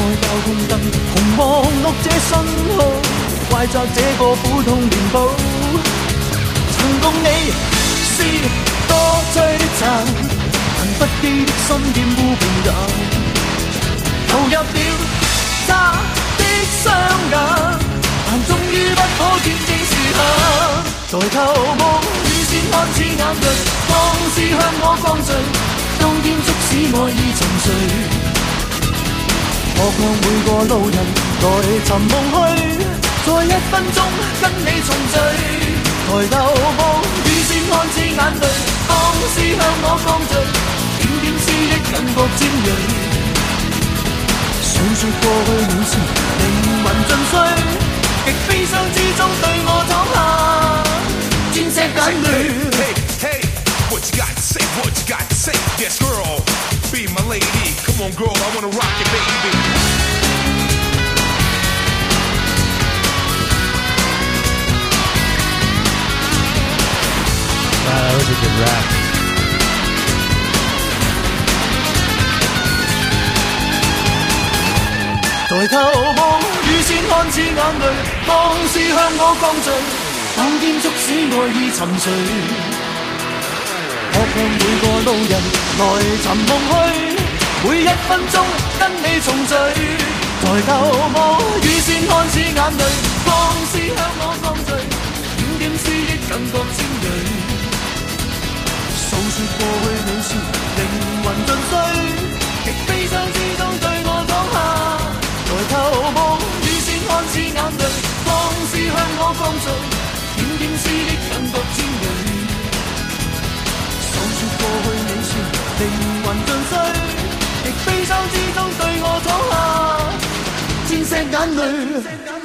爱爆空灯，红黄绿这信号，怪责这个苦痛填补。曾共你是多璀璨，但不羁的心染污点。投入了他的双眼，但终于不可见的时恨。在透过雨线看似眼，若光是向我放罪，当天促使爱已沉睡。我向每个路人来寻梦去，在一分钟跟你重聚。抬头望雨线看似眼泪，方是向我放罪。点点思忆感觉尖锐，想说过去每事命魂尽碎，极悲伤之中对我躺下，钻石简略。be my lady. Come on, girl, I wanna rock it, baby. Wow, that was a good rap. 抬頭望雨線看似眼淚，當是向我降罪，望見足使愛意沉睡。我向每个路人来寻梦去，每一分钟跟你重聚。抬头望雨线，看似眼泪，放肆向我放水。点点思忆，感觉千锐，诉说过去，你说灵魂尽碎，极悲伤之中对我讲下。抬头望雨线，看似眼泪，放肆向我放水。点点思忆，感觉清里。说过去，你说灵魂尽碎，亦悲伤之中对我躺下，千石眼泪。